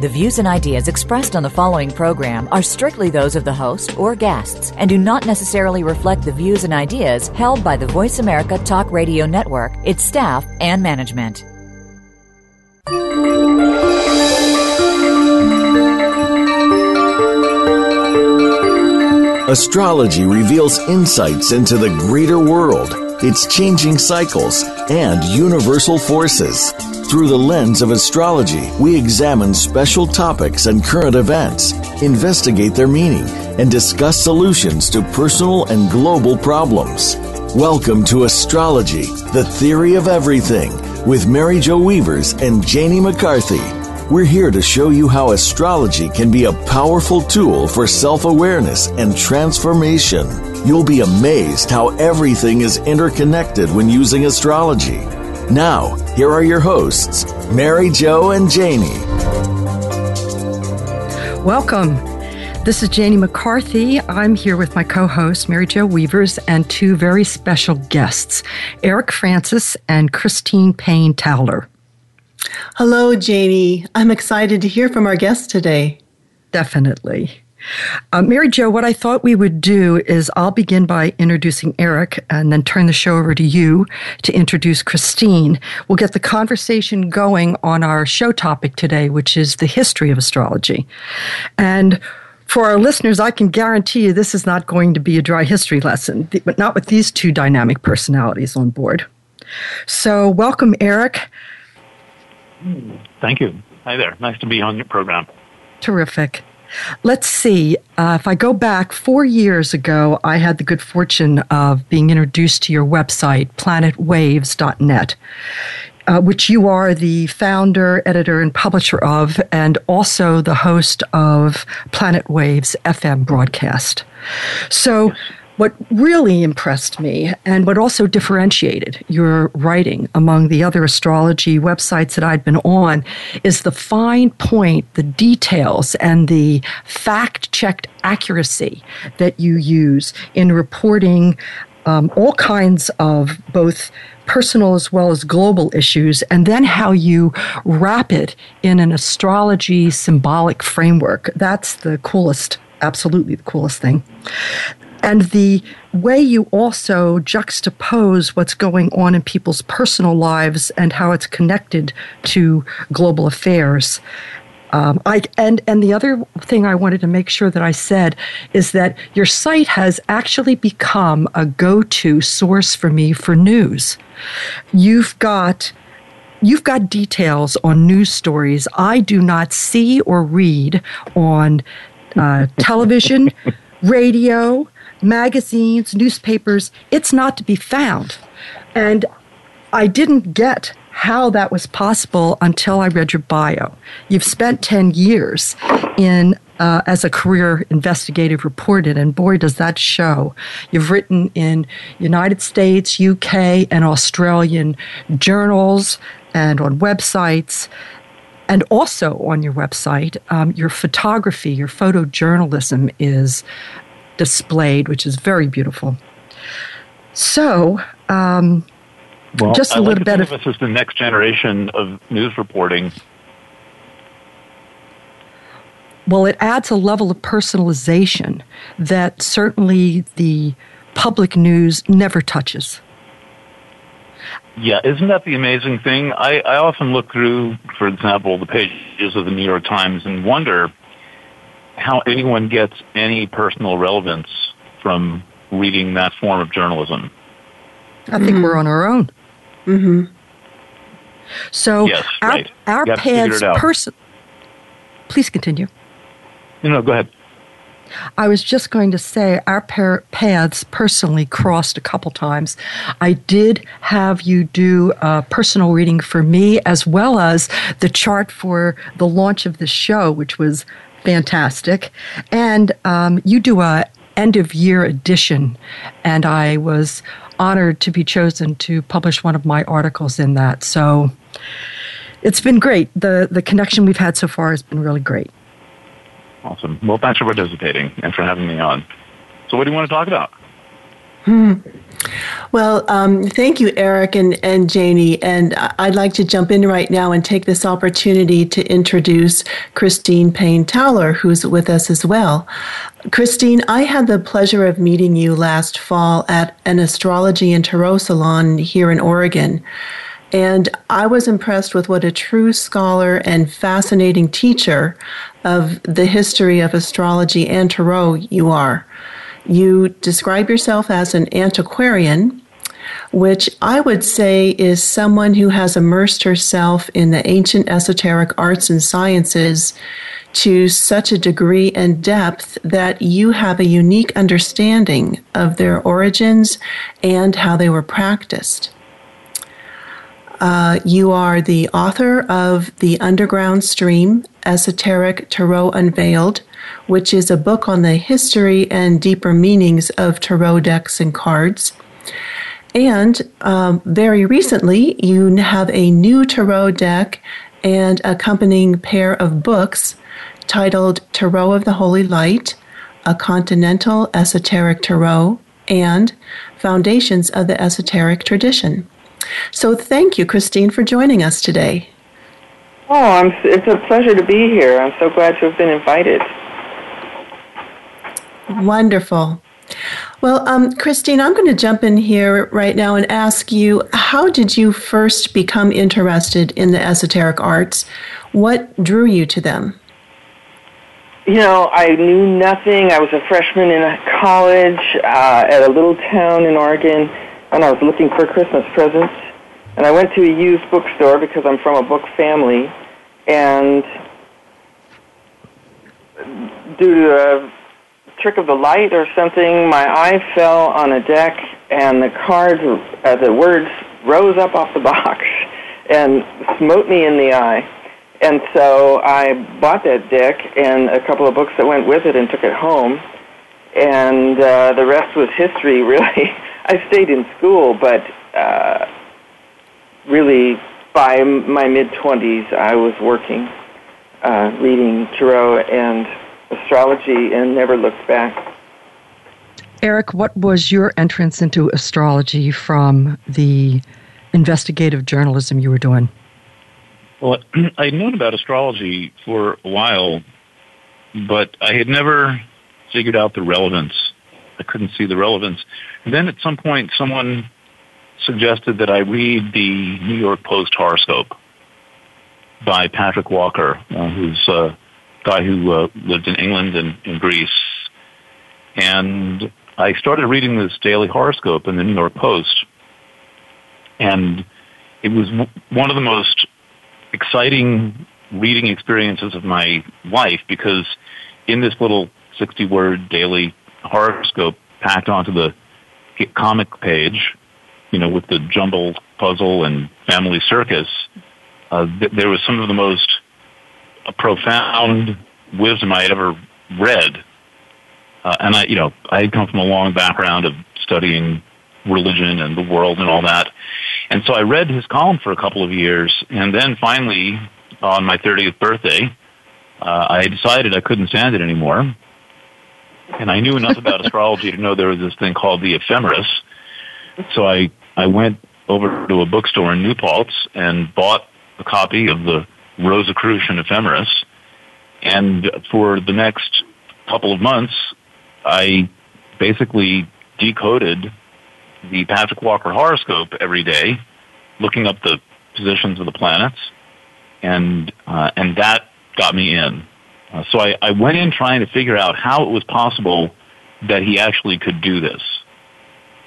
The views and ideas expressed on the following program are strictly those of the host or guests and do not necessarily reflect the views and ideas held by the Voice America Talk Radio Network, its staff, and management. Astrology reveals insights into the greater world, its changing cycles, and universal forces. Through the lens of astrology, we examine special topics and current events, investigate their meaning, and discuss solutions to personal and global problems. Welcome to Astrology, the Theory of Everything, with Mary Jo Weavers and Janie McCarthy. We're here to show you how astrology can be a powerful tool for self awareness and transformation. You'll be amazed how everything is interconnected when using astrology. Now, here are your hosts, Mary Jo and Janie. Welcome. This is Janie McCarthy. I'm here with my co host, Mary Jo Weavers, and two very special guests, Eric Francis and Christine Payne Towler. Hello, Janie. I'm excited to hear from our guests today. Definitely. Uh, Mary Jo, what I thought we would do is I'll begin by introducing Eric and then turn the show over to you to introduce Christine. We'll get the conversation going on our show topic today, which is the history of astrology. And for our listeners, I can guarantee you this is not going to be a dry history lesson, but not with these two dynamic personalities on board. So, welcome, Eric. Thank you. Hi there. Nice to be on your program. Terrific. Let's see. Uh, if I go back four years ago, I had the good fortune of being introduced to your website, planetwaves.net. Uh, which you are the founder, editor, and publisher of, and also the host of Planet Waves FM broadcast. So, what really impressed me and what also differentiated your writing among the other astrology websites that I'd been on is the fine point, the details, and the fact checked accuracy that you use in reporting um, all kinds of both personal as well as global issues, and then how you wrap it in an astrology symbolic framework. That's the coolest, absolutely the coolest thing and the way you also juxtapose what's going on in people's personal lives and how it's connected to global affairs. Um, I, and and the other thing I wanted to make sure that I said is that your site has actually become a go-to source for me for news. You've got you've got details on news stories I do not see or read on uh, television, radio, magazines, newspapers, it's not to be found. And I didn't get how that was possible until I read your bio. You've spent 10 years in uh, as a career investigative reporter, and boy, does that show. You've written in United States, UK, and Australian journals and on websites. And also on your website, um, your photography, your photojournalism is displayed, which is very beautiful. So, um, well, just a I little like bit of this is the next generation of news reporting. Well, it adds a level of personalization that certainly the public news never touches. Yeah, isn't that the amazing thing? I, I often look through, for example, the pages of the New York Times and wonder how anyone gets any personal relevance from reading that form of journalism. I think mm-hmm. we're on our own. Mm-hmm. So yes, our, right. our paths person. Please continue. No, no, go ahead. I was just going to say our paths personally crossed a couple times. I did have you do a personal reading for me as well as the chart for the launch of the show, which was fantastic. And um, you do a end of year edition, and I was honored to be chosen to publish one of my articles in that. So it's been great. The, the connection we've had so far has been really great. Awesome. Well, thanks for participating and for having me on. So, what do you want to talk about? Hmm. Well, um, thank you, Eric and, and Janie. And I'd like to jump in right now and take this opportunity to introduce Christine Payne Towler, who's with us as well. Christine, I had the pleasure of meeting you last fall at an astrology and tarot salon here in Oregon. And I was impressed with what a true scholar and fascinating teacher of the history of astrology and tarot you are. You describe yourself as an antiquarian, which I would say is someone who has immersed herself in the ancient esoteric arts and sciences to such a degree and depth that you have a unique understanding of their origins and how they were practiced. Uh, you are the author of The Underground Stream Esoteric Tarot Unveiled, which is a book on the history and deeper meanings of tarot decks and cards. And um, very recently, you have a new tarot deck and accompanying pair of books titled Tarot of the Holy Light, A Continental Esoteric Tarot, and Foundations of the Esoteric Tradition. So thank you, Christine, for joining us today. Oh, I'm, it's a pleasure to be here. I'm so glad to have been invited. Wonderful. Well, um, Christine, I'm going to jump in here right now and ask you how did you first become interested in the esoteric arts? What drew you to them? You know, I knew nothing. I was a freshman in college uh, at a little town in Oregon and I was looking for Christmas presents. And I went to a used bookstore because I'm from a book family, and due to a trick of the light or something, my eye fell on a deck, and the cards, uh, the words rose up off the box and smote me in the eye. And so I bought that deck and a couple of books that went with it and took it home. And uh, the rest was history, really. I stayed in school, but uh, really by my mid 20s, I was working, uh, reading tarot and astrology, and never looked back. Eric, what was your entrance into astrology from the investigative journalism you were doing? Well, I had known about astrology for a while, but I had never figured out the relevance. I couldn't see the relevance. And then at some point, someone suggested that I read the New York Post horoscope by Patrick Walker, uh, who's a guy who uh, lived in England and in Greece. And I started reading this daily horoscope in the New York Post. And it was one of the most exciting reading experiences of my life because in this little 60 word daily horoscope packed onto the comic page, you know, with the jumble puzzle and family circus, uh, th- there was some of the most uh, profound wisdom I had ever read. Uh, and I, you know, I had come from a long background of studying religion and the world and all that. And so I read his column for a couple of years, and then finally, on my 30th birthday, uh, I decided I couldn't stand it anymore and I knew enough about astrology to know there was this thing called the ephemeris. So I I went over to a bookstore in New Paltz and bought a copy of the Rosicrucian ephemeris. And for the next couple of months, I basically decoded the Patrick Walker horoscope every day, looking up the positions of the planets, and uh, and that got me in. Uh, so I, I went in trying to figure out how it was possible that he actually could do this.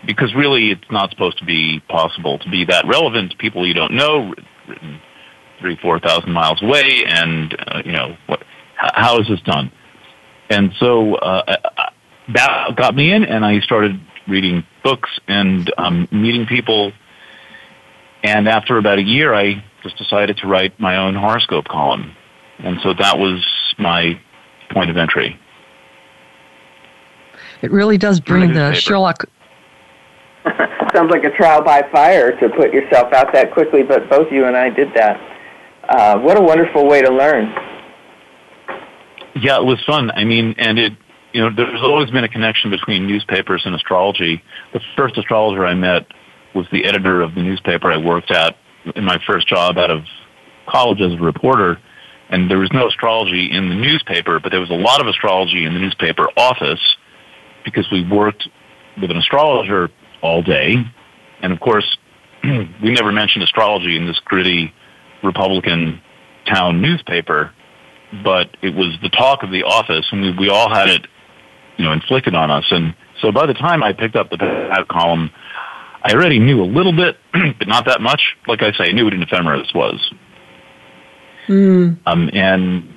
Because really, it's not supposed to be possible to be that relevant to people you don't know, three, four thousand miles away, and uh, you know, what, how is this done? And so uh, that got me in, and I started reading books and um, meeting people. And after about a year, I just decided to write my own horoscope column. And so that was my point of entry. It really does bring the Sherlock. Sounds like a trial by fire to put yourself out that quickly, but both you and I did that. Uh, what a wonderful way to learn. Yeah, it was fun. I mean, and it, you know, there's always been a connection between newspapers and astrology. The first astrologer I met was the editor of the newspaper I worked at in my first job out of college as a reporter. And there was no astrology in the newspaper, but there was a lot of astrology in the newspaper office because we worked with an astrologer all day. And of course, we never mentioned astrology in this gritty Republican town newspaper, but it was the talk of the office, and we, we all had it, you know, inflicted on us. And so by the time I picked up the Pat column, I already knew a little bit, but not that much. Like I say, I knew what an ephemeris was. Mm. Um, and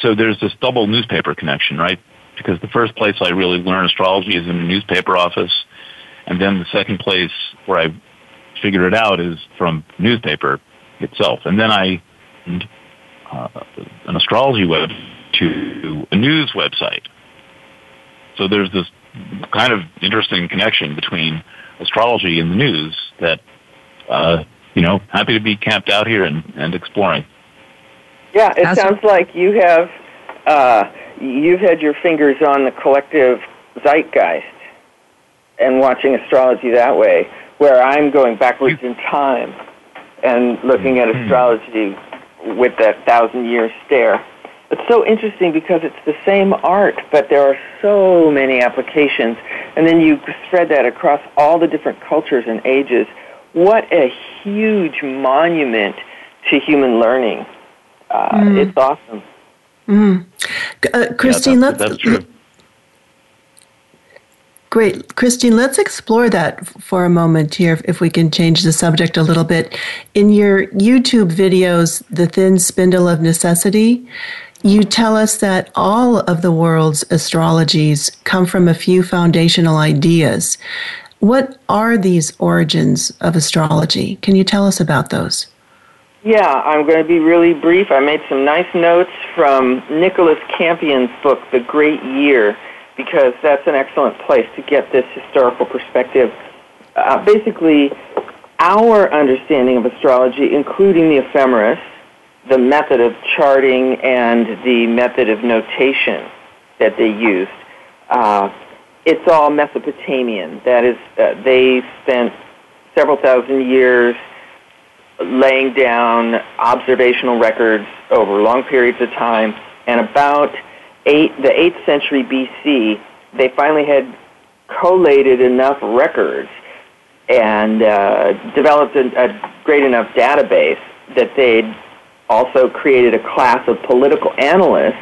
so there's this double newspaper connection, right? Because the first place I really learned astrology is in a newspaper office, and then the second place where I figured it out is from newspaper itself. And then I uh, an astrology web to a news website. So there's this kind of interesting connection between astrology and the news that, uh, you know, happy to be camped out here and, and exploring. Yeah, it As sounds like you have uh, you've had your fingers on the collective zeitgeist and watching astrology that way, where I'm going backwards in time and looking at mm-hmm. astrology with that thousand year stare. It's so interesting because it's the same art, but there are so many applications. And then you spread that across all the different cultures and ages. What a huge monument to human learning. Uh, mm. It's awesome. Mm. Uh, Christine, yeah, that's, let's. That's true. Great. Christine, let's explore that for a moment here, if we can change the subject a little bit. In your YouTube videos, The Thin Spindle of Necessity, you tell us that all of the world's astrologies come from a few foundational ideas. What are these origins of astrology? Can you tell us about those? Yeah, I'm going to be really brief. I made some nice notes from Nicholas Campion's book, The Great Year because that's an excellent place to get this historical perspective. Uh, basically, our understanding of astrology, including the ephemeris, the method of charting, and the method of notation that they used, uh, it's all Mesopotamian. That is, uh, they spent several thousand years laying down observational records over long periods of time, and about eight, the 8th century BC, they finally had collated enough records and uh, developed a, a great enough database that they'd also created a class of political analysts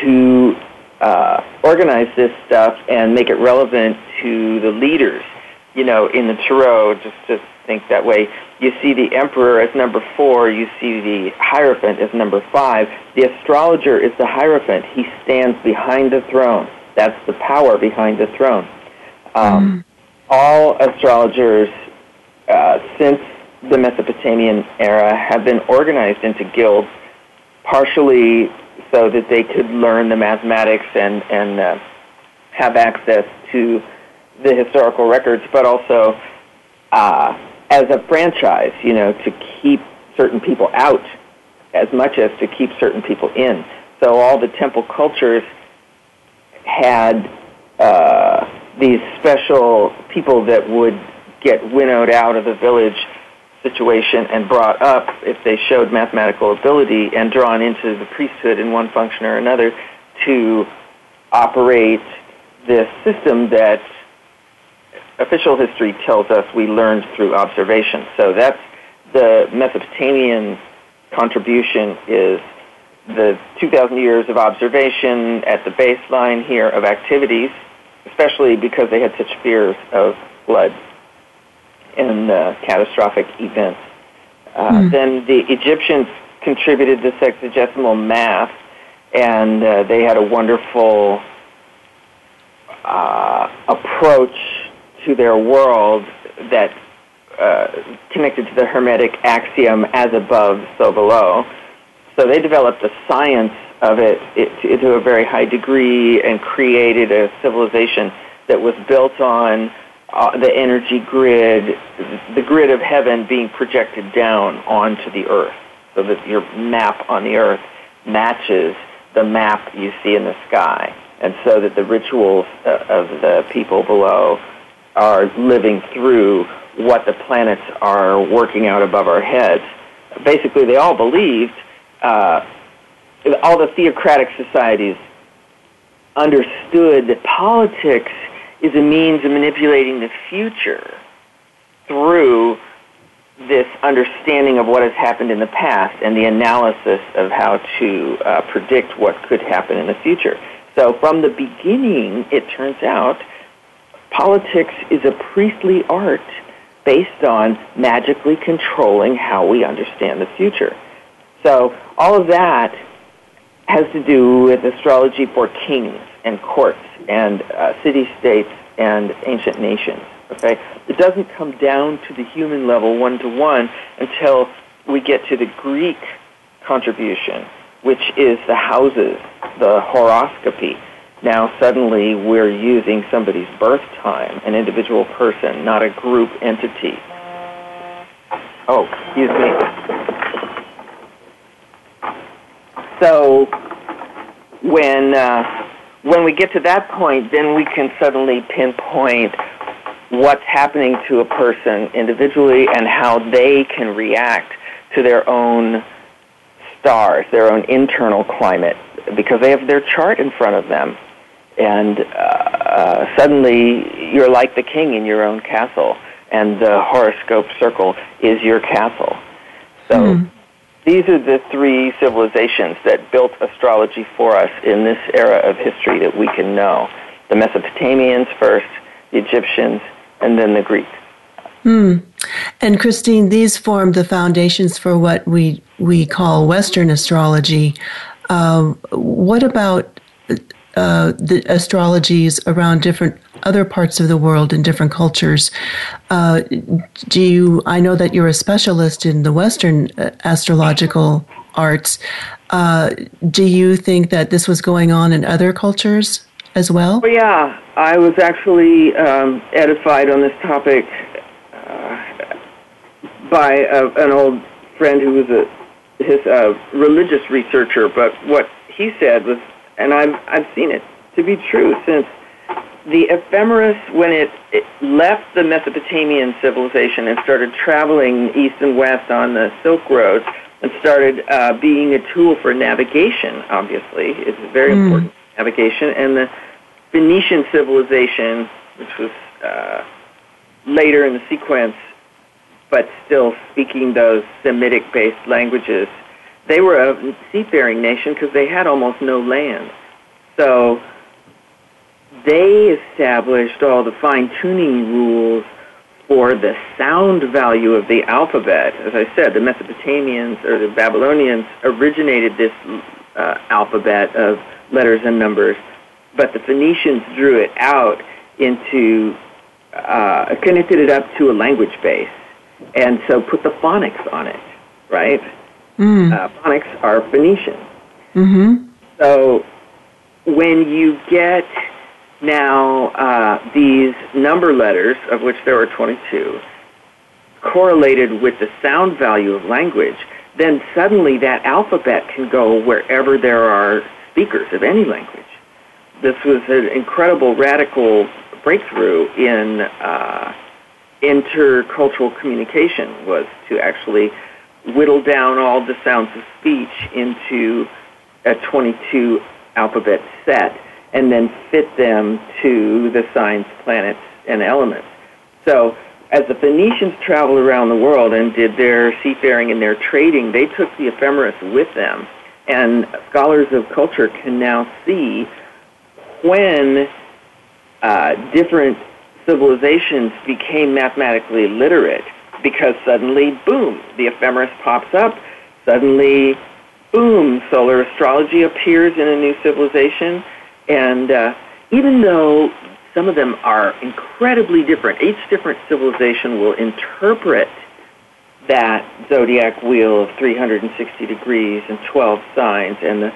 to uh, organize this stuff and make it relevant to the leaders. You know, in the Tarot, just to think that way. You see the emperor as number four. You see the Hierophant as number five. The astrologer is the Hierophant. He stands behind the throne. That's the power behind the throne. Um, mm. All astrologers uh, since the Mesopotamian era have been organized into guilds, partially so that they could learn the mathematics and and uh, have access to the historical records, but also uh, as a franchise, you know, to keep certain people out as much as to keep certain people in. So all the temple cultures had uh, these special people that would get winnowed out of the village situation and brought up if they showed mathematical ability and drawn into the priesthood in one function or another to operate this system that official history tells us we learned through observation. So that's the Mesopotamian contribution is the 2,000 years of observation at the baseline here of activities, especially because they had such fears of flood and uh, catastrophic events. Uh, mm. Then the Egyptians contributed the sexagesimal math, and uh, they had a wonderful uh, approach to their world that uh, connected to the Hermetic axiom as above, so below. So they developed a science of it, it to a very high degree and created a civilization that was built on uh, the energy grid, the grid of heaven being projected down onto the earth, so that your map on the earth matches the map you see in the sky, and so that the rituals uh, of the people below are living through what the planets are working out above our heads. Basically, they all believed, uh, all the theocratic societies understood that politics is a means of manipulating the future through this understanding of what has happened in the past and the analysis of how to uh, predict what could happen in the future. So, from the beginning, it turns out politics is a priestly art based on magically controlling how we understand the future. So, all of that has to do with astrology for kings and courts and uh, city states and ancient nations. Okay, it doesn't come down to the human level one to one until we get to the Greek contribution, which is the houses, the horoscopy. Now suddenly we're using somebody's birth time, an individual person, not a group entity. Oh, excuse me. So when uh, when we get to that point, then we can suddenly pinpoint what's happening to a person individually and how they can react to their own stars, their own internal climate, because they have their chart in front of them. And uh, uh, suddenly you're like the king in your own castle, and the horoscope circle is your castle. So mm. these are the three civilizations that built astrology for us in this era of history that we can know. The Mesopotamians first, the Egyptians, and then the Greeks. Hmm. And Christine, these form the foundations for what we we call Western astrology. Uh, what about uh, the astrologies around different other parts of the world and different cultures? Uh, do you? I know that you're a specialist in the Western uh, astrological arts. Uh, do you think that this was going on in other cultures? as well? well yeah, I was actually um, edified on this topic uh, by a, an old friend who was a his uh, religious researcher. But what he said was, and I've I've seen it to be true since the ephemeris when it, it left the Mesopotamian civilization and started traveling east and west on the Silk Road and started uh, being a tool for navigation. Obviously, it's very mm. important navigation, and the Phoenician civilization, which was uh, later in the sequence, but still speaking those Semitic-based languages, they were a seafaring nation because they had almost no land. So they established all the fine-tuning rules for the sound value of the alphabet. As I said, the Mesopotamians or the Babylonians originated this uh, alphabet of letters and numbers, but the Phoenicians drew it out into, uh, connected it up to a language base, and so put the phonics on it, right? Mm. Uh, phonics are Phoenician. Mm-hmm. So when you get now uh, these number letters, of which there are 22, correlated with the sound value of language, then suddenly that alphabet can go wherever there are speakers of any language. This was an incredible radical breakthrough in uh, intercultural communication was to actually whittle down all the sounds of speech into a 22 alphabet set and then fit them to the signs, planets, and elements. So as the Phoenicians traveled around the world and did their seafaring and their trading, they took the ephemeris with them. And scholars of culture can now see when uh, different civilizations became mathematically literate because suddenly, boom, the ephemeris pops up. Suddenly, boom, solar astrology appears in a new civilization. And uh, even though some of them are incredibly different, each different civilization will interpret that zodiac wheel of 360 degrees and 12 signs and the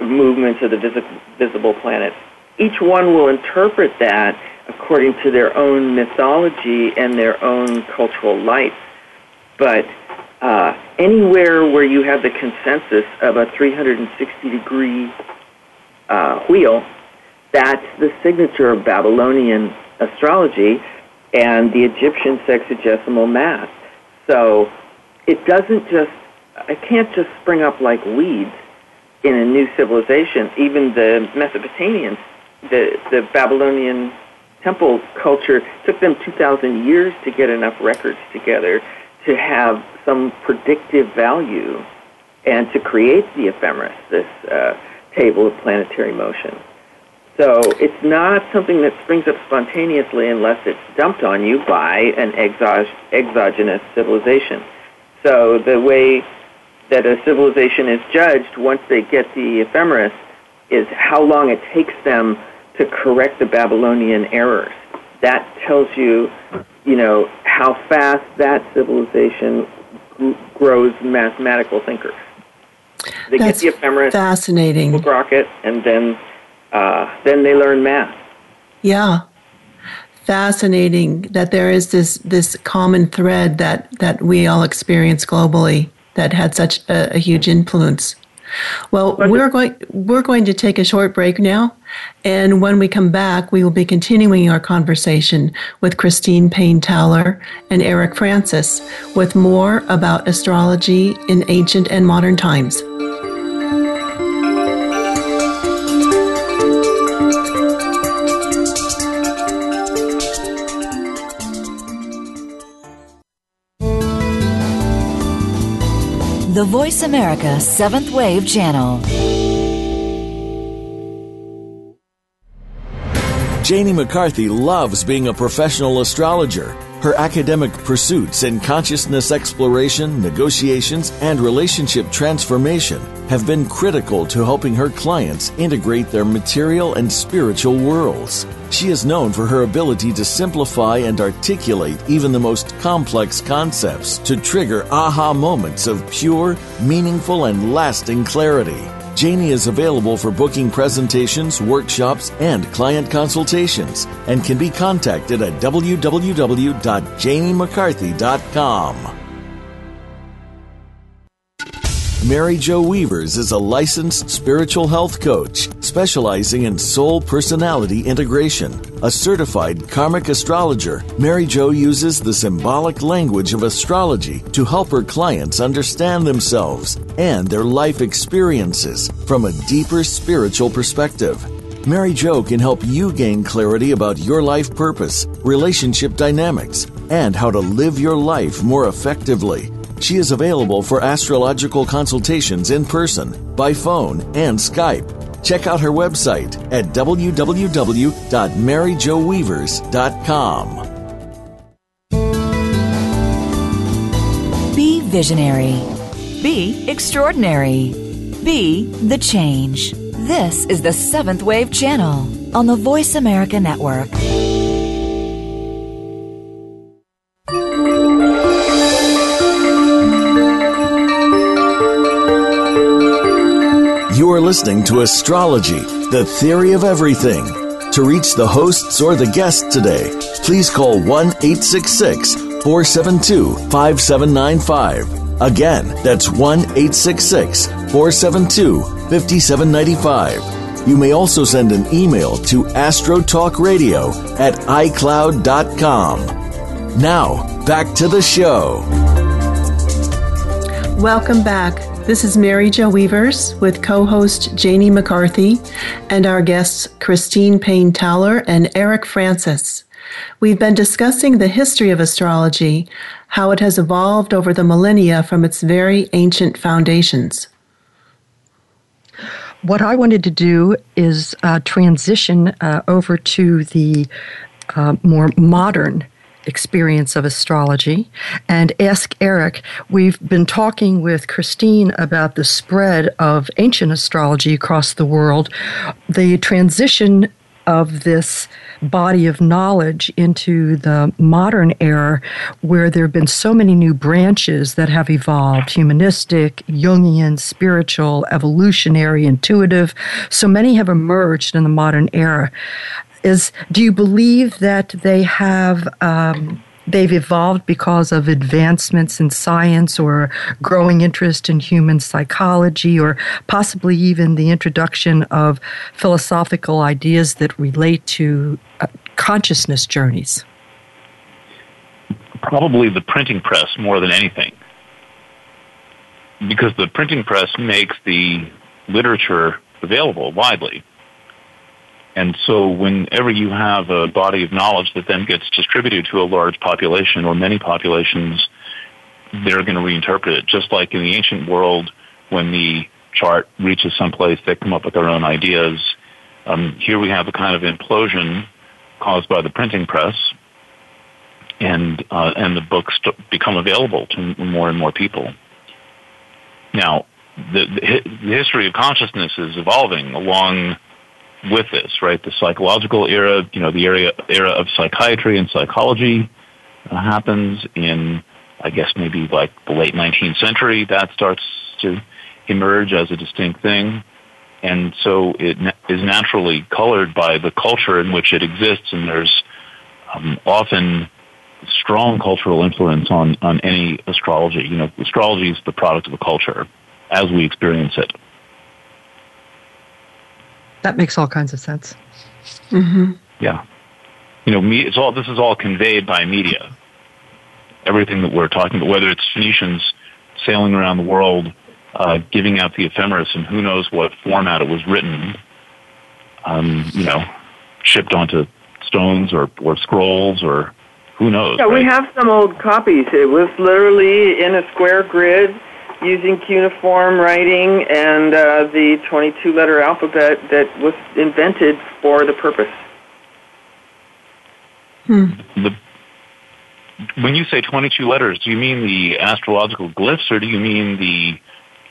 movements of the visible planets each one will interpret that according to their own mythology and their own cultural lights. But uh, anywhere where you have the consensus of a 360 degree uh, wheel, that's the signature of Babylonian astrology and the Egyptian sexagesimal math. So it doesn't just, it can't just spring up like weeds in a new civilization. Even the Mesopotamians, the, the Babylonian temple culture took them 2,000 years to get enough records together to have some predictive value and to create the ephemeris, this uh, table of planetary motion. So it's not something that springs up spontaneously unless it's dumped on you by an exog- exogenous civilization. So the way that a civilization is judged once they get the ephemeris is how long it takes them to correct the Babylonian errors. That tells you, you know, how fast that civilization grows mathematical thinkers. They That's get the ephemeris, fascinating. rocket, and then uh, then they learn math. Yeah, fascinating that there is this this common thread that that we all experience globally that had such a, a huge influence. Well, we're going we're going to take a short break now, and when we come back, we will be continuing our conversation with Christine Payne Towler and Eric Francis with more about astrology in ancient and modern times. The Voice America Seventh Wave Channel. Janie McCarthy loves being a professional astrologer. Her academic pursuits in consciousness exploration, negotiations, and relationship transformation have been critical to helping her clients integrate their material and spiritual worlds. She is known for her ability to simplify and articulate even the most complex concepts to trigger aha moments of pure, meaningful, and lasting clarity. Janie is available for booking presentations, workshops, and client consultations and can be contacted at www.janiemccarthy.com. Mary Jo Weavers is a licensed spiritual health coach specializing in soul personality integration. A certified karmic astrologer, Mary Jo uses the symbolic language of astrology to help her clients understand themselves and their life experiences from a deeper spiritual perspective. Mary Jo can help you gain clarity about your life purpose, relationship dynamics, and how to live your life more effectively. She is available for astrological consultations in person, by phone, and Skype. Check out her website at www.maryjoweavers.com. Be visionary. Be extraordinary. Be the change. This is the Seventh Wave Channel on the Voice America Network. Listening to Astrology, the Theory of Everything. To reach the hosts or the guests today, please call 1 866 472 5795. Again, that's 1 866 472 5795. You may also send an email to astrotalkradio at icloud.com. Now, back to the show. Welcome back. This is Mary Jo Weavers with co host Janie McCarthy and our guests Christine Payne Towler and Eric Francis. We've been discussing the history of astrology, how it has evolved over the millennia from its very ancient foundations. What I wanted to do is uh, transition uh, over to the uh, more modern experience of astrology and ask Eric. We've been talking with Christine about the spread of ancient astrology across the world, the transition of this body of knowledge into the modern era where there have been so many new branches that have evolved humanistic, Jungian, spiritual, evolutionary, intuitive. So many have emerged in the modern era is do you believe that they have um, they've evolved because of advancements in science or growing interest in human psychology or possibly even the introduction of philosophical ideas that relate to uh, consciousness journeys? Probably the printing press more than anything. Because the printing press makes the literature available widely and so whenever you have a body of knowledge that then gets distributed to a large population or many populations, they're going to reinterpret it. Just like in the ancient world, when the chart reaches someplace, they come up with their own ideas. Um, here we have a kind of implosion caused by the printing press, and uh, and the books become available to more and more people. Now, the, the, the history of consciousness is evolving along with this, right? The psychological era, you know, the area era of psychiatry and psychology uh, happens in, I guess, maybe like the late 19th century. That starts to emerge as a distinct thing, and so it na- is naturally colored by the culture in which it exists. And there's um, often strong cultural influence on on any astrology. You know, astrology is the product of a culture as we experience it. That makes all kinds of sense. Mm-hmm. Yeah. You know, me, it's all, this is all conveyed by media. Everything that we're talking about, whether it's Phoenicians sailing around the world, uh, giving out the ephemeris and who knows what format it was written, um, you know, shipped onto stones or, or scrolls or who knows. Yeah, right? we have some old copies. It was literally in a square grid using cuneiform writing and uh, the 22 letter alphabet that was invented for the purpose. Hmm. The, when you say 22 letters, do you mean the astrological glyphs or do you mean the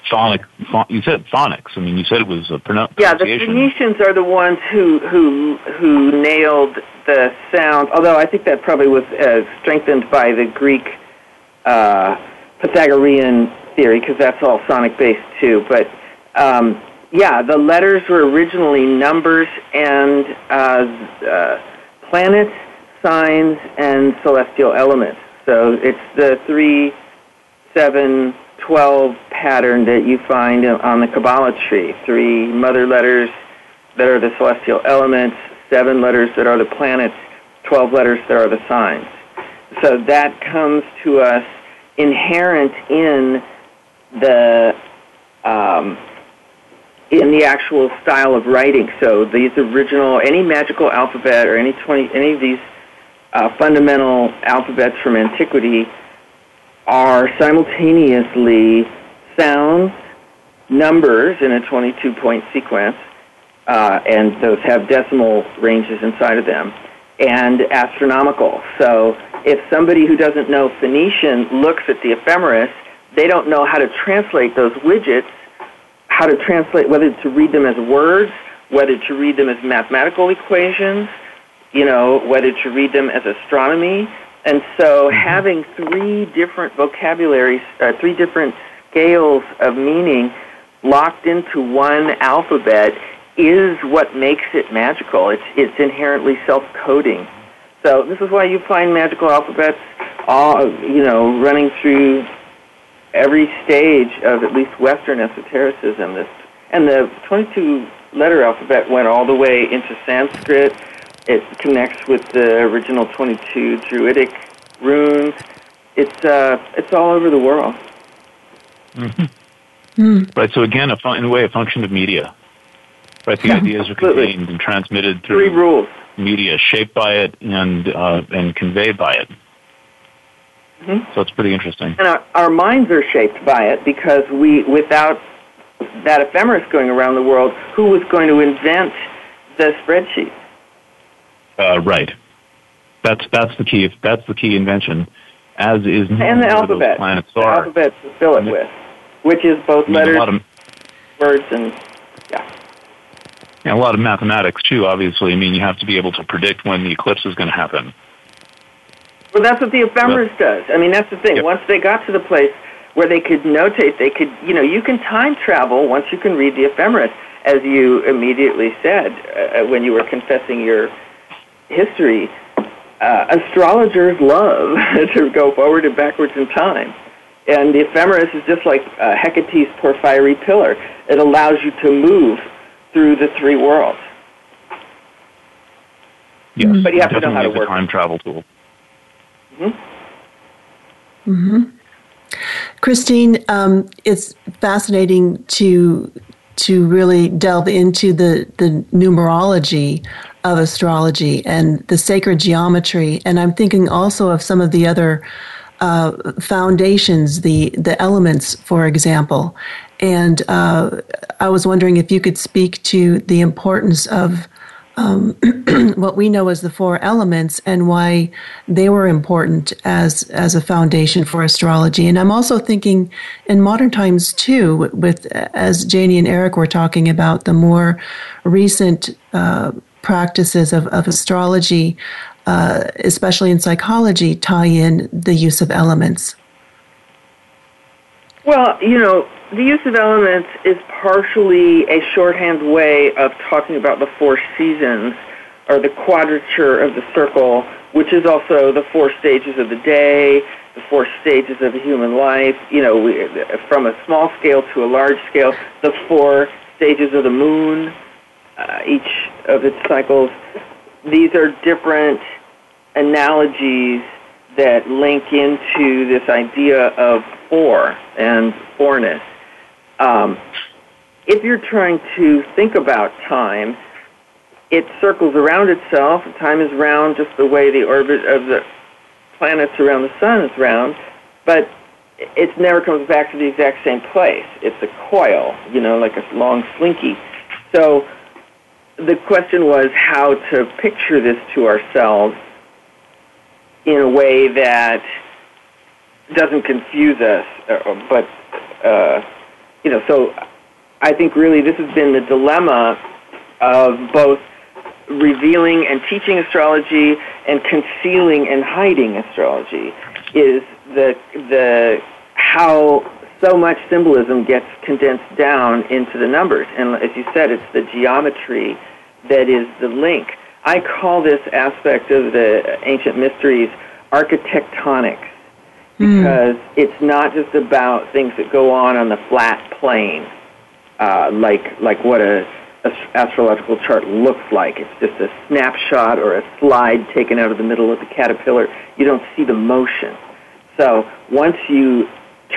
phonic? Phon, you said phonics. I mean, you said it was a pronou- Yeah, the Phoenicians are the ones who who who nailed the sound. Although I think that probably was uh, strengthened by the Greek uh, Pythagorean theory because that's all sonic based too. But um, yeah, the letters were originally numbers and uh, uh, planets, signs, and celestial elements. So it's the three, seven, twelve pattern that you find on the Kabbalah tree. Three mother letters that are the celestial elements, seven letters that are the planets, twelve letters that are the signs. So that comes to us inherent in the um, in the actual style of writing. So these original, any magical alphabet or any twenty, any of these uh, fundamental alphabets from antiquity are simultaneously sounds, numbers in a 22-point sequence, uh, and those have decimal ranges inside of them, and astronomical. So if somebody who doesn't know Phoenician looks at the ephemeris they don't know how to translate those widgets, how to translate, whether to read them as words, whether to read them as mathematical equations, you know, whether to read them as astronomy. And so mm-hmm. having three different vocabularies, uh, three different scales of meaning locked into one alphabet is what makes it magical. It's, it's inherently self-coding. So this is why you find magical alphabets all, you know, running through every stage of at least Western esotericism. This and the 22 letter alphabet went all the way into Sanskrit. It connects with the original 22 Druidic runes. It's uh, it's all over the world. Mm-hmm. Mm. Right. So again, a fun, in a way, a function of media. Right. The yeah, ideas are contained and transmitted through Three rules. media, shaped by it and uh, and conveyed by it. Mm-hmm. So it's pretty interesting. And our, our minds are shaped by it because we, without that ephemeris going around the world, who was going to invent the spreadsheet? Uh, right. That's that's the key. That's the key invention. As is and the alphabet. planets the are. alphabet to fill it with, which is both I mean, letters, of, words, and yeah. And a lot of mathematics too. Obviously, I mean, you have to be able to predict when the eclipse is going to happen. Well, that's what the ephemeris does. I mean, that's the thing. Yep. Once they got to the place where they could notate, they could, you know, you can time travel once you can read the ephemeris, as you immediately said uh, uh when you were confessing your history, uh, astrologers love to go forward and backwards in time. And the ephemeris is just like uh, Hecate's porphyry pillar. It allows you to move through the three worlds. Yes, but you have to know how to work. time travel tool. Mm-hmm. Mm-hmm. Christine, um, it's fascinating to to really delve into the the numerology of astrology and the sacred geometry, and I'm thinking also of some of the other uh, foundations, the the elements, for example. And uh, I was wondering if you could speak to the importance of um, what we know as the four elements and why they were important as as a foundation for astrology. And I'm also thinking in modern times too, with as Janie and Eric were talking about the more recent uh, practices of, of astrology, uh, especially in psychology, tie in the use of elements? Well, you know, the use of elements is partially a shorthand way of talking about the four seasons or the quadrature of the circle, which is also the four stages of the day, the four stages of human life, you know, we, from a small scale to a large scale, the four stages of the moon, uh, each of its cycles these are different analogies that link into this idea of four and fourness. Um, if you're trying to think about time, it circles around itself. Time is round just the way the orbit of the planets around the sun is round, but it never comes back to the exact same place. It's a coil, you know, like a long slinky. So the question was how to picture this to ourselves in a way that doesn't confuse us, uh, but uh, you know. So I think really this has been the dilemma of both revealing and teaching astrology and concealing and hiding astrology is the the how so much symbolism gets condensed down into the numbers. And as you said, it's the geometry that is the link. I call this aspect of the ancient mysteries architectonics hmm. Because mm. it's not just about things that go on on the flat plane, uh, like like what a, a astrological chart looks like. It's just a snapshot or a slide taken out of the middle of the caterpillar. You don't see the motion. So once you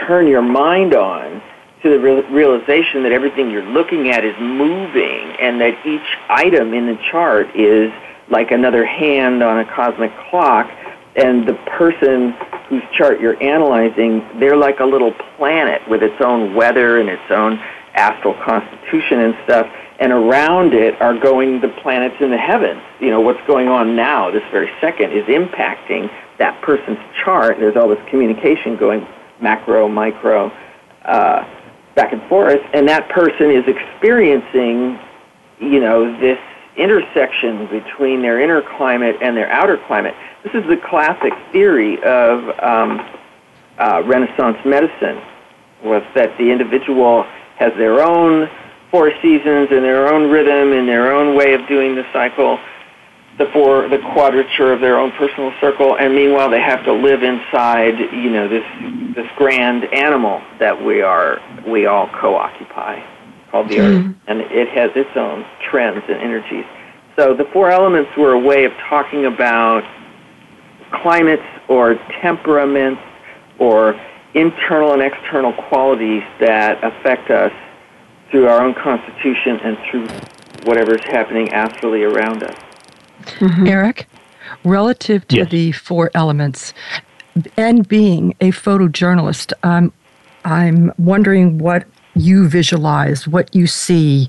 turn your mind on to the realization that everything you're looking at is moving and that each item in the chart is like another hand on a cosmic clock and the person whose chart you're analyzing they're like a little planet with its own weather and its own astral constitution and stuff and around it are going the planets in the heavens you know what's going on now this very second is impacting that person's chart there's all this communication going macro micro uh, back and forth, and that person is experiencing, you know, this intersection between their inner climate and their outer climate. This is the classic theory of um, uh, Renaissance medicine, was that the individual has their own four seasons and their own rhythm and their own way of doing the cycle, the four the quadrature of their own personal circle and meanwhile they have to live inside you know this this grand animal that we are we all co-occupy called the mm. earth and it has its own trends and energies so the four elements were a way of talking about climates or temperaments or internal and external qualities that affect us through our own constitution and through whatever's happening astrally around us Mm-hmm. Eric, relative to yes. the four elements and being a photojournalist, um, I'm wondering what you visualize, what you see,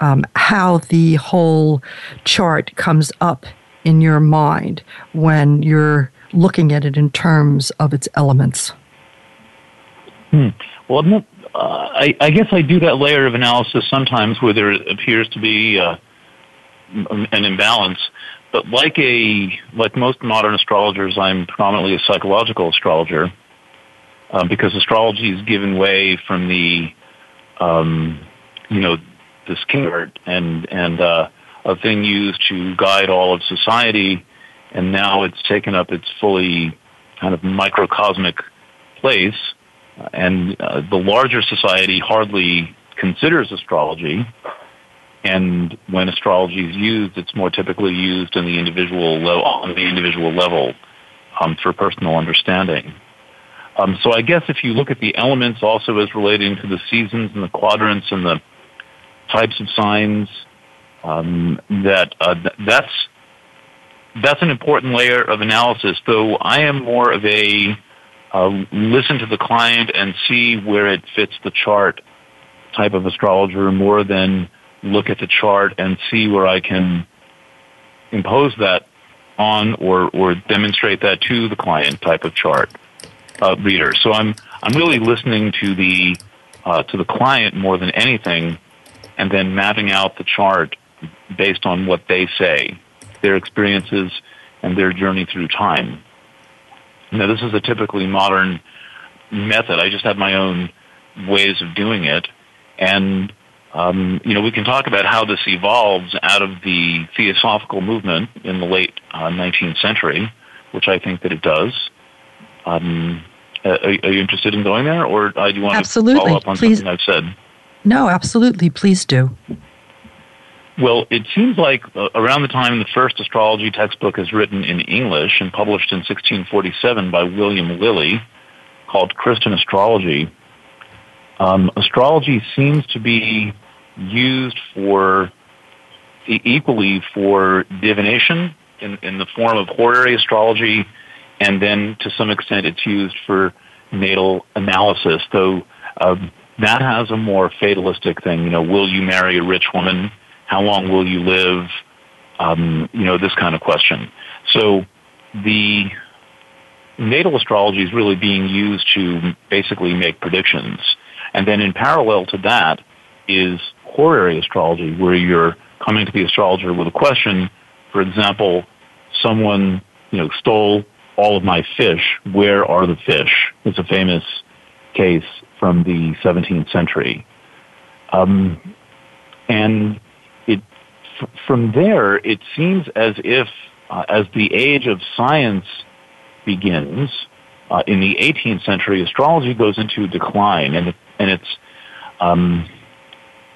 um, how the whole chart comes up in your mind when you're looking at it in terms of its elements. Hmm. Well, not, uh, I, I, guess I do that layer of analysis sometimes where there appears to be uh, an imbalance. But like a like most modern astrologers, I'm predominantly a psychological astrologer um, because astrology has given way from the um, you know the skin art and and uh, a thing used to guide all of society, and now it's taken up its fully kind of microcosmic place, and uh, the larger society hardly considers astrology. And when astrology is used, it's more typically used in the individual on the individual level um, for personal understanding. Um, so I guess if you look at the elements also as relating to the seasons and the quadrants and the types of signs, um, that uh, th- that's that's an important layer of analysis. Though I am more of a uh, listen to the client and see where it fits the chart type of astrologer more than look at the chart and see where I can impose that on or, or demonstrate that to the client type of chart uh, reader. So I'm I'm really listening to the uh, to the client more than anything, and then mapping out the chart based on what they say, their experiences, and their journey through time. Now, this is a typically modern method. I just have my own ways of doing it, and um, you know, we can talk about how this evolves out of the Theosophical movement in the late uh, 19th century, which I think that it does. Um, are, are, you interested in going there, or uh, do you want absolutely. to follow up on Please. something I've said? No, absolutely. Please do. Well, it seems like uh, around the time the first astrology textbook is written in English and published in 1647 by William Lilly, called Christian Astrology, um, astrology seems to be used for equally for divination in, in the form of horary astrology, and then to some extent it's used for natal analysis, though um, that has a more fatalistic thing. You know, will you marry a rich woman? How long will you live? Um, you know, this kind of question. So the natal astrology is really being used to basically make predictions. And then in parallel to that is horary astrology, where you're coming to the astrologer with a question. For example, someone, you know, stole all of my fish. Where are the fish? It's a famous case from the 17th century. Um, and from there, it seems as if, uh, as the age of science begins, uh, in the 18th century, astrology goes into decline, and and it's um,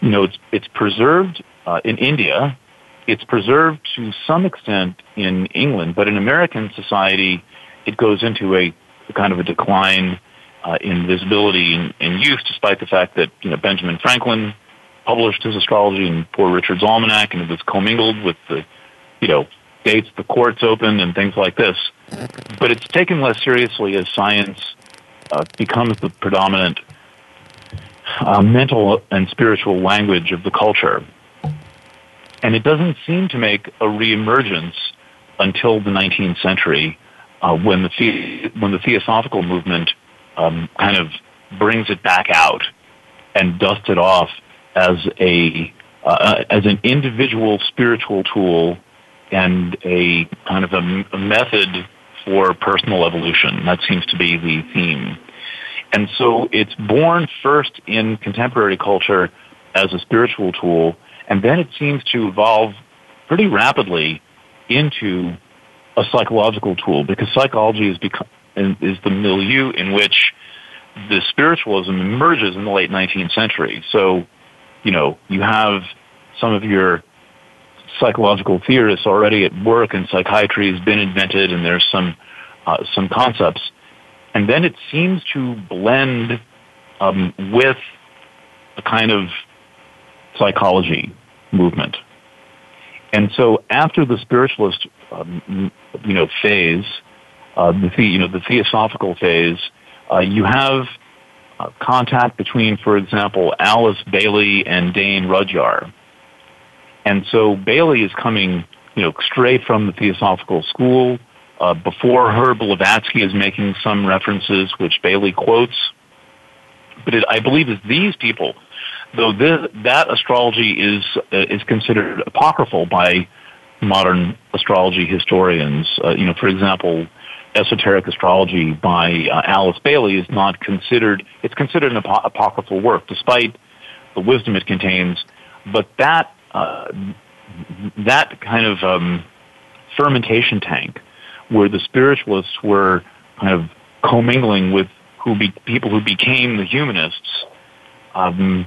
you know, it's, it's preserved uh, in India. It's preserved to some extent in England, but in American society, it goes into a, kind of a decline uh, in visibility and, use, despite the fact that you know Benjamin Franklin published his astrology in Poor Richard's Almanac, and it was commingled with the you know dates the courts opened and things like this. But it's taken less seriously as science uh, becomes the predominant uh, mental and spiritual language of the culture. And it doesn't seem to make a reemergence until the 19th century uh, when, the the- when the Theosophical movement um, kind of brings it back out and dusts it off as a uh, as an individual spiritual tool and a kind of a, a method for personal evolution. That seems to be the theme. And so it's born first in contemporary culture as a spiritual tool, and then it seems to evolve pretty rapidly into a psychological tool because psychology is, become, is the milieu in which the spiritualism emerges in the late 19th century. So, you know, you have some of your psychological theorists already at work, and psychiatry has been invented, and there's some uh, some concepts and then it seems to blend um, with a kind of psychology movement. And so after the spiritualist, um, you know, phase, uh, the, you know, the theosophical phase, uh, you have uh, contact between, for example, Alice Bailey and Dane Rudhyar. And so Bailey is coming, you know, straight from the theosophical school. Uh, before her, Blavatsky is making some references which Bailey quotes. But it, I believe it's these people, though this, that astrology is uh, is considered apocryphal by modern astrology historians. Uh, you know, for example, esoteric astrology by uh, Alice Bailey is not considered. It's considered an apocryphal work, despite the wisdom it contains. But that uh, that kind of um, fermentation tank where the spiritualists were kind of commingling with who be, people who became the humanists um,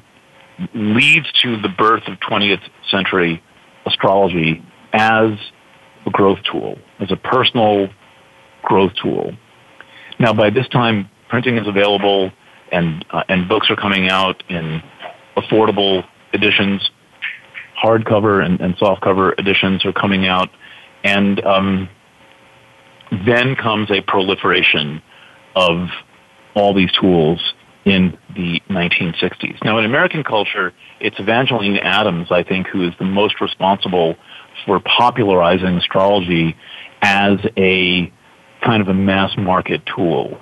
leads to the birth of 20th century astrology as a growth tool, as a personal growth tool. Now, by this time, printing is available, and uh, and books are coming out in affordable editions. Hardcover and, and softcover editions are coming out, and um, then comes a proliferation of all these tools in the 1960s. Now, in American culture, it's Evangeline Adams, I think, who is the most responsible for popularizing astrology as a kind of a mass market tool.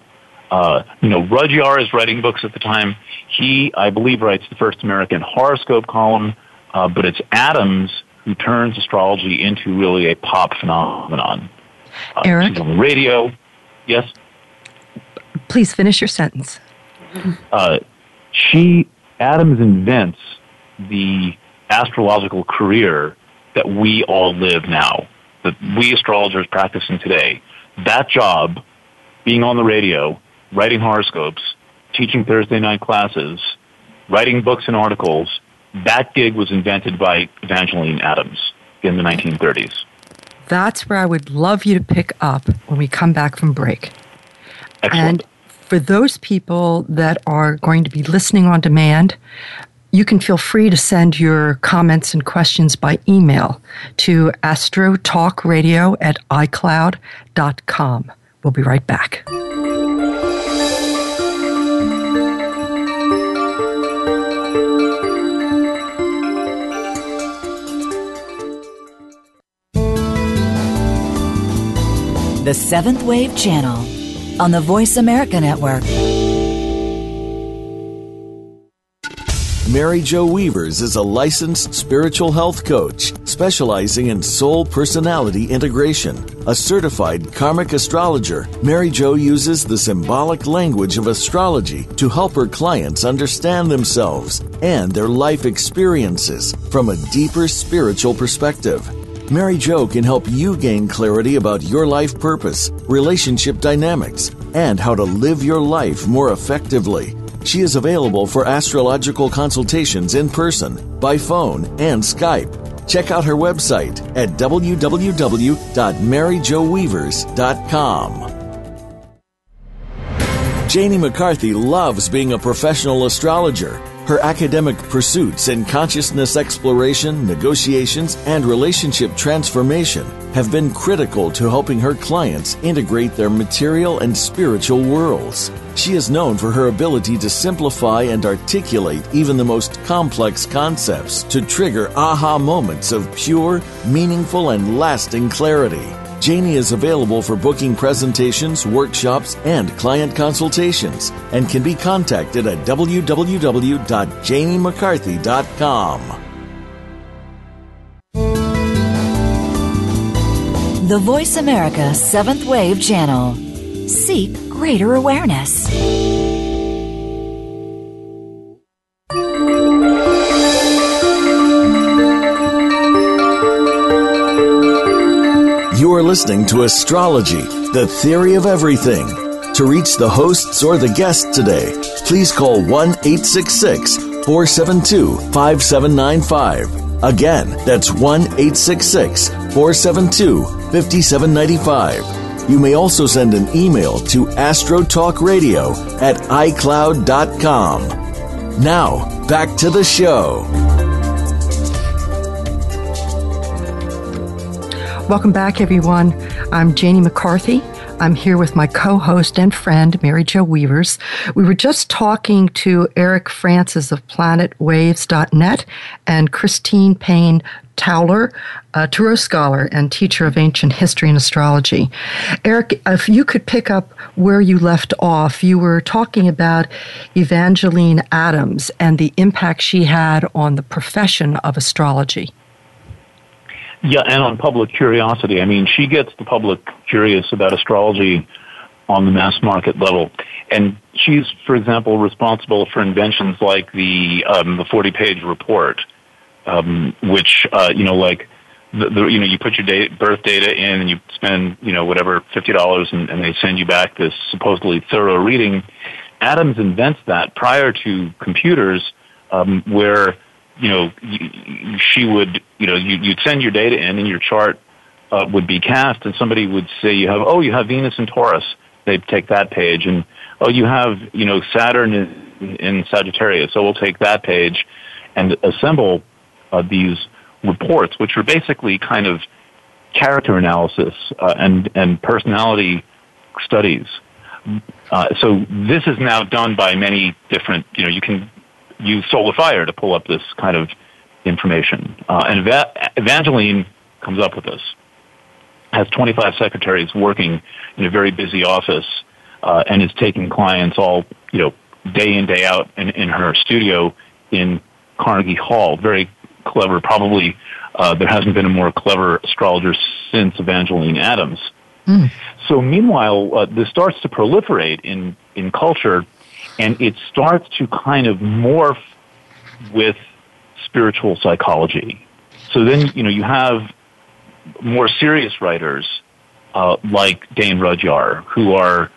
Uh, you know, Rudhyar is writing books at the time. He, I believe, writes the first American horoscope column, uh, but it's Adams who turns astrology into really a pop phenomenon. Uh, Eric? She's on the radio. Yes? Please finish your sentence. Uh, she, Adams invents the astrological career that we all live now, that we astrologers practicing today. That job, being on the radio, writing horoscopes, teaching Thursday night classes, writing books and articles, that gig was invented by Evangeline Adams in the 1930s. That's where I would love you to pick up when we come back from break. Excellent. And for those people that are going to be listening on demand, you can feel free to send your comments and questions by email to astrotalkradio at icloud.com. We'll be right back. The Seventh Wave Channel on the Voice America Network. Mary Jo Weavers is a licensed spiritual health coach specializing in soul personality integration. A certified karmic astrologer, Mary Jo uses the symbolic language of astrology to help her clients understand themselves and their life experiences from a deeper spiritual perspective. Mary Jo can help you gain clarity about your life purpose, relationship dynamics, and how to live your life more effectively. She is available for astrological consultations in person, by phone, and Skype. Check out her website at www.maryjoweavers.com. Janie McCarthy loves being a professional astrologer. Her academic pursuits in consciousness exploration, negotiations, and relationship transformation have been critical to helping her clients integrate their material and spiritual worlds. She is known for her ability to simplify and articulate even the most complex concepts to trigger aha moments of pure, meaningful, and lasting clarity. Janie is available for booking presentations, workshops, and client consultations and can be contacted at www.janiemccarthy.com. The Voice America Seventh Wave Channel. Seek greater awareness. Listening to Astrology, the Theory of Everything. To reach the hosts or the guests today, please call 1 866 472 5795. Again, that's 1 866 472 5795. You may also send an email to astrotalkradio at icloud.com. Now, back to the show. Welcome back, everyone. I'm Janie McCarthy. I'm here with my co host and friend, Mary Jo Weavers. We were just talking to Eric Francis of planetwaves.net and Christine Payne Towler, a Tarot scholar and teacher of ancient history and astrology. Eric, if you could pick up where you left off, you were talking about Evangeline Adams and the impact she had on the profession of astrology. Yeah, and on public curiosity. I mean, she gets the public curious about astrology on the mass market level. And she's, for example, responsible for inventions like the um, the 40 page report, um, which uh, you know, like the, the, you know, you put your date, birth data in and you spend, you know, whatever, $50 and, and they send you back this supposedly thorough reading. Adams invents that prior to computers, um, where, you know, she would, you know, you, you'd send your data in and your chart uh, would be cast and somebody would say you have, oh, you have Venus and Taurus. They'd take that page and, oh, you have, you know, Saturn in, in Sagittarius. So we'll take that page and assemble uh, these reports, which are basically kind of character analysis uh, and and personality studies. Uh, so this is now done by many different. You know, you can use Solar Fire to pull up this kind of information, uh, and Eva- Evangeline comes up with this. Has 25 secretaries working in a very busy office, uh, and is taking clients all you know day in day out in, in her studio in Carnegie Hall. Very clever. Probably uh, there hasn't been a more clever astrologer since Evangeline Adams. Mm. So meanwhile, uh, this starts to proliferate in in culture, and it starts to kind of morph with spiritual psychology. So then, you know, you have more serious writers uh, like Dane Rudhyar who are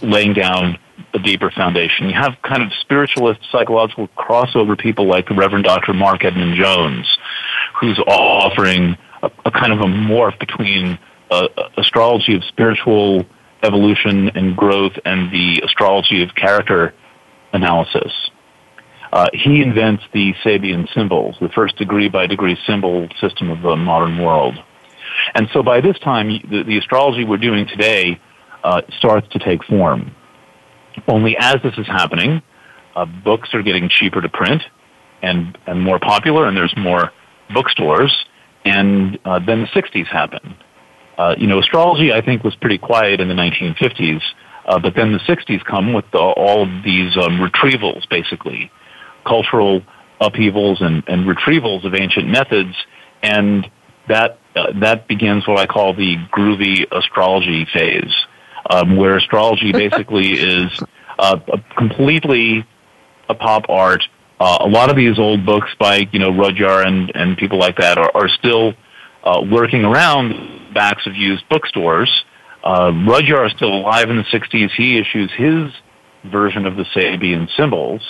laying down a deeper foundation. You have kind of spiritualist, psychological crossover people like the Reverend Dr. Marc Edmund Jones, who's offering a, a kind of a morph between uh, astrology of spiritual evolution and growth and the astrology of character analysis. Uh, he invents the Sabian symbols, the first degree by degree symbol system of the modern world. And so by this time, the, the astrology we're doing today uh, starts to take form. Only as this is happening, uh, books are getting cheaper to print and, and more popular, and there's more bookstores. And uh, then the 60s happen. Uh, you know, astrology, I think, was pretty quiet in the 1950s, uh, but then the 60s come with the, all of these um, retrievals, basically, cultural upheavals and, and retrievals of ancient methods, and that uh, that begins what I call the groovy astrology phase um, where astrology basically is uh, completely a pop art. Uh, a lot of these old books by you know Rudhyar and and people like that are, are still uh, lurking around backs of used bookstores. Uh, Rudhyar is still alive in the 60s. He issues his version of the Sabian symbols,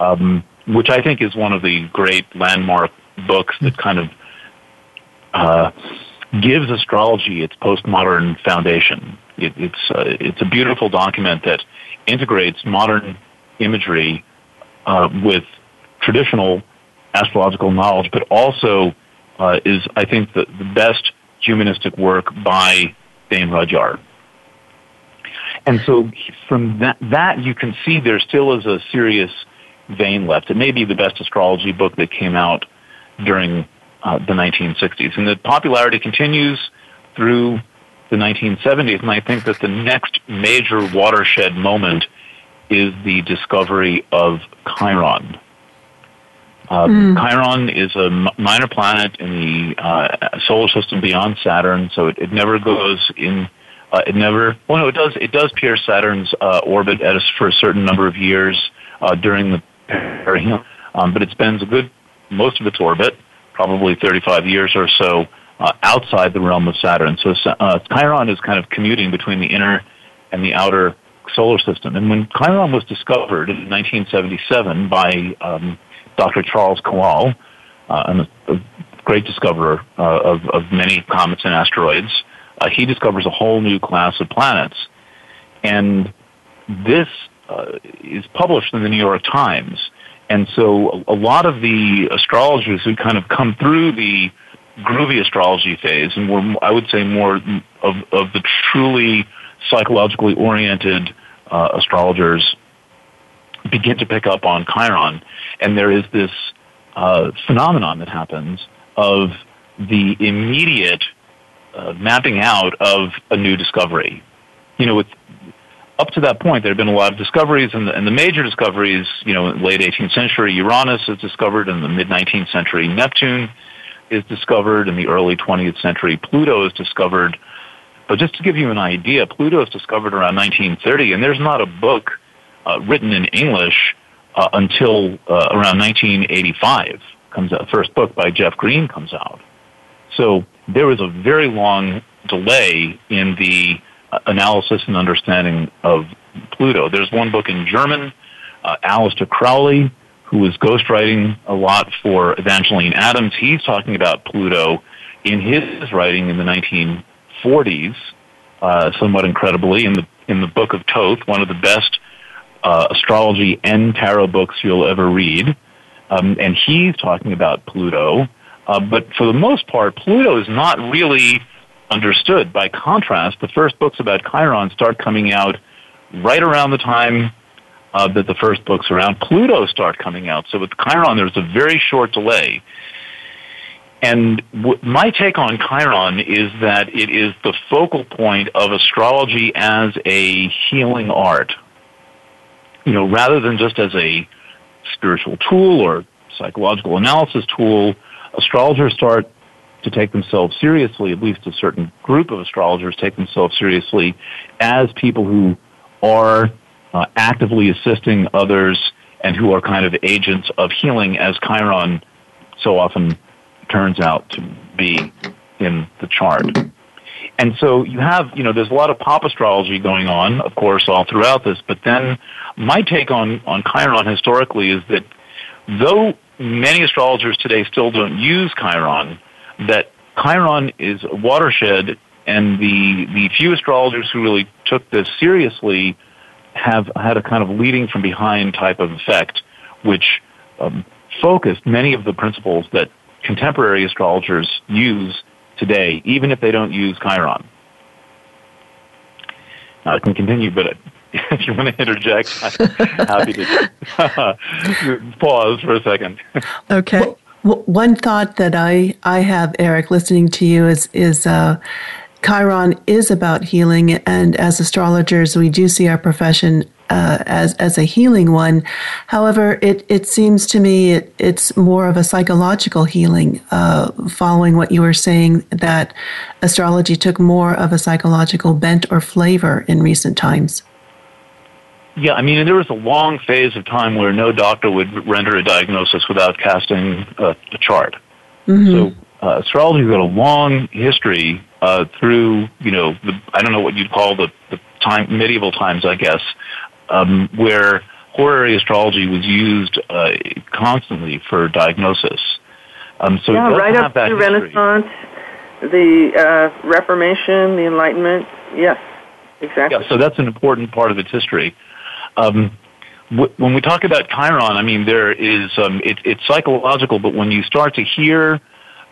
um, which I think is one of the great landmark books that kind of uh, gives astrology its postmodern foundation. It, it's uh, it's a beautiful document that integrates modern imagery uh, with traditional astrological knowledge, but also uh, is I think the, the best humanistic work by Dane Rudhyar. And so from that, that you can see there still is a serious vein left. It may be the best astrology book that came out during uh, the 1960s. And the popularity continues through the 1970s, and I think that the next major watershed moment is the discovery of Chiron. Uh, mm. Chiron is a m- minor planet in the uh, solar system beyond Saturn, so it, it never goes in. Uh, it never. Well, no, it does. It does pierce Saturn's uh, orbit at a, for a certain number of years uh, during the perihelion, um, but it spends a good most of its orbit probably 35 years or so uh, outside the realm of Saturn. So uh, Chiron is kind of commuting between the inner and the outer solar system. And when Chiron was discovered in 1977 by um, Dr. Charles Kowal, uh, a, a great discoverer uh, of, of many comets and asteroids, uh, he discovers a whole new class of planets. And this uh, is published in the New York Times. And so a lot of the astrologers who kind of come through the groovy astrology phase and were, I would say, more of, of the truly psychologically oriented uh, astrologers begin to pick up on Chiron. And there is this uh, phenomenon that happens of the immediate uh, mapping out of a new discovery. You know, with up to that point, there have been a lot of discoveries, and the, and the major discoveries, you know, late 18th century, Uranus is discovered, in the mid 19th century, Neptune is discovered, in the early 20th century, Pluto is discovered. But just to give you an idea, Pluto is discovered around 1930, and there's not a book uh, written in English uh, until uh, around 1985 comes out. First book by Jeff Green comes out. So there was a very long delay in the uh, analysis and understanding of Pluto. There's one book in German, uh, Aleister Crowley, who was ghostwriting a lot for Evangeline Adams. He's talking about Pluto in his writing in the 1940s, uh, somewhat incredibly, in the in the Book of Thoth, one of the best uh, astrology and tarot books you'll ever read. Um, and he's talking about Pluto. Uh, but for the most part, Pluto is not really understood. By contrast, the first books about Chiron start coming out right around the time uh, that the first books around Pluto start coming out. So with Chiron, there's a very short delay. And w- my take on Chiron is that it is the focal point of astrology as a healing art. You know, rather than just as a spiritual tool or psychological analysis tool, astrologers start to take themselves seriously, at least a certain group of astrologers take themselves seriously as people who are uh, actively assisting others and who are kind of agents of healing as Chiron so often turns out to be in the chart. And so you have, you know, there's a lot of pop astrology going on, of course, all throughout this. But then my take on, on Chiron historically is that though many astrologers today still don't use Chiron, that Chiron is a watershed and the, the few astrologers who really took this seriously have had a kind of leading from behind type of effect, which um, focused many of the principles that contemporary astrologers use today, even if they don't use Chiron. Now, I can continue, but if you want to interject, I'm happy to pause for a second. Okay. Well, one thought that I, I have, Eric, listening to you is is uh, Chiron is about healing, and as astrologers, we do see our profession uh, as as a healing one. However, it it seems to me it, it's more of a psychological healing. Uh, following what you were saying, that astrology took more of a psychological bent or flavor in recent times. Yeah, I mean, there was a long phase of time where no doctor would render a diagnosis without casting a, a chart. Mm-hmm. So uh, astrology's got a long history uh, through, you know, the, I don't know what you'd call the, the time medieval times, I guess, um, where horary astrology was used uh, constantly for diagnosis. Um, so yeah, right up to Renaissance, the uh, Reformation, the Enlightenment. Yes, exactly. Yeah, so that's an important part of its history. Um, w- when we talk about Chiron, I mean there is um, it, it's psychological, but when you start to hear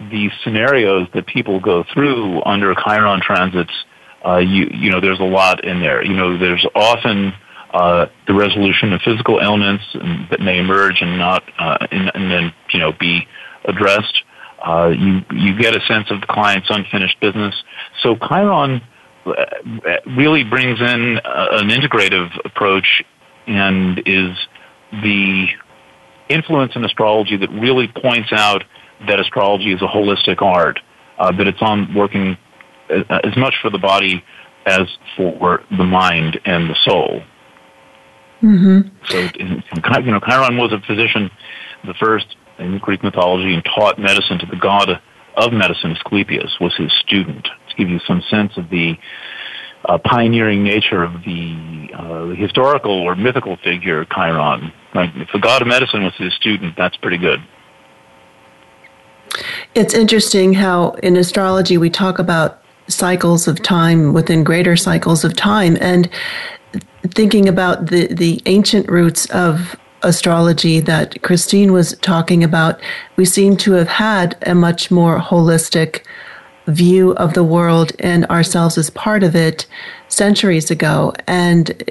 the scenarios that people go through under Chiron transits, uh, you you know there's a lot in there. You know there's often uh, the resolution of physical ailments that may emerge and not uh, and, and, then you know be addressed. Uh, you you get a sense of the client's unfinished business. So Chiron uh, really brings in uh, an integrative approach and is the influence in astrology that really points out that astrology is a holistic art, uh, that it's on working as much for the body as for the mind and the soul. Mm-hmm. So, you know, Chiron was a physician, the first in Greek mythology, and taught medicine to the god of medicine, Asclepius, was his student. To give you some sense of the uh, pioneering nature of the uh, historical or mythical figure, Chiron. Like, if the god of medicine was his student, that's pretty good. It's interesting how in astrology we talk about cycles of time within greater cycles of time. And thinking about the, the ancient roots of astrology that Christine was talking about, we seem to have had a much more holistic view of the world and ourselves as part of it centuries ago. And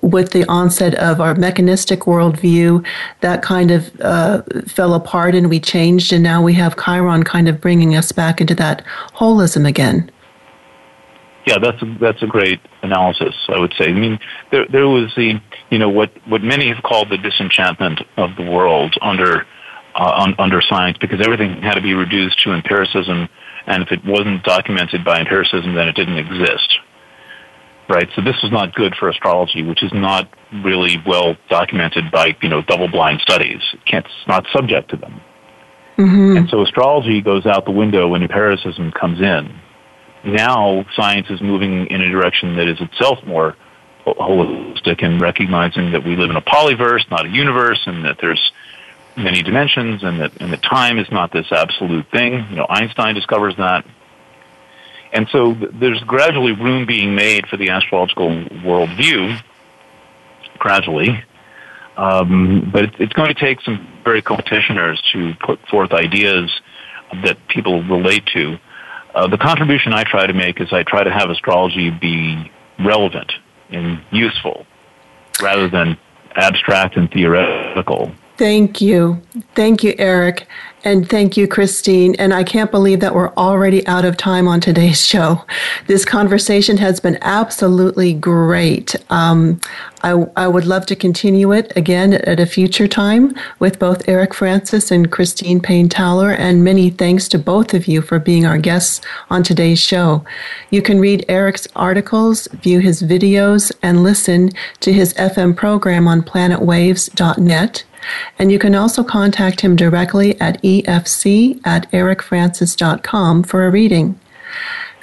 with the onset of our mechanistic worldview, that kind of uh, fell apart and we changed, and now we have Chiron kind of bringing us back into that holism again. Yeah, that's a, that's a great analysis. I would say. I mean, there there was the you know what what many have called the disenchantment of the world under uh, un, under science because everything had to be reduced to empiricism, and if it wasn't documented by empiricism, then it didn't exist. Right. So this was not good for astrology, which is not really well documented by you know double blind studies. It can't, it's not subject to them. Mm-hmm. And so astrology goes out the window when empiricism comes in. Now science is moving in a direction that is itself more holistic and recognizing that we live in a polyverse, not a universe, and that there's many dimensions, and that and that time is not this absolute thing. You know, Einstein discovers that, and so there's gradually room being made for the astrological worldview. Gradually, um, but it's going to take some very practitioners to put forth ideas that people relate to. Uh, the contribution I try to make is I try to have astrology be relevant and useful rather than abstract and theoretical. Thank you. Thank you, Eric. And thank you, Christine. And I can't believe that we're already out of time on today's show. This conversation has been absolutely great. Um, I, I would love to continue it again at a future time with both Eric Francis and Christine Payne Towler. And many thanks to both of you for being our guests on today's show. You can read Eric's articles, view his videos, and listen to his FM program on planetwaves.net. And you can also contact him directly at efc at ericfrancis.com for a reading.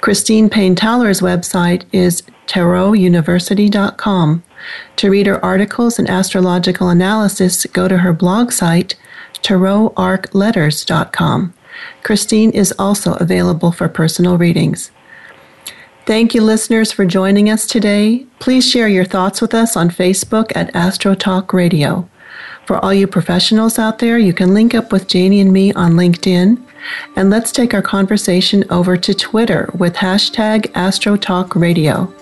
Christine Payne Towler's website is tarotuniversity.com. To read her articles and astrological analysis, go to her blog site, tarotarcletters.com. Christine is also available for personal readings. Thank you, listeners, for joining us today. Please share your thoughts with us on Facebook at Astro Talk Radio. For all you professionals out there, you can link up with Janie and me on LinkedIn. And let's take our conversation over to Twitter with hashtag AstroTalkRadio.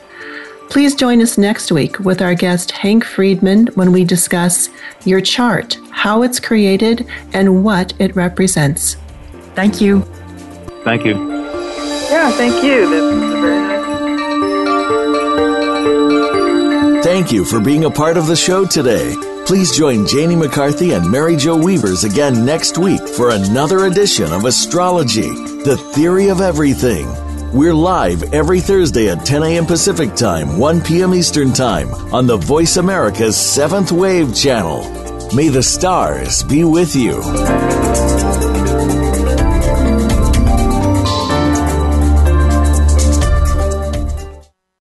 Please join us next week with our guest Hank Friedman when we discuss your chart, how it's created, and what it represents. Thank you. Thank you. Yeah, thank you. This was very nice. Thank you for being a part of the show today. Please join Janie McCarthy and Mary Jo Weavers again next week for another edition of Astrology, the Theory of Everything. We're live every Thursday at 10 a.m. Pacific Time, 1 p.m. Eastern Time on the Voice America's Seventh Wave channel. May the stars be with you.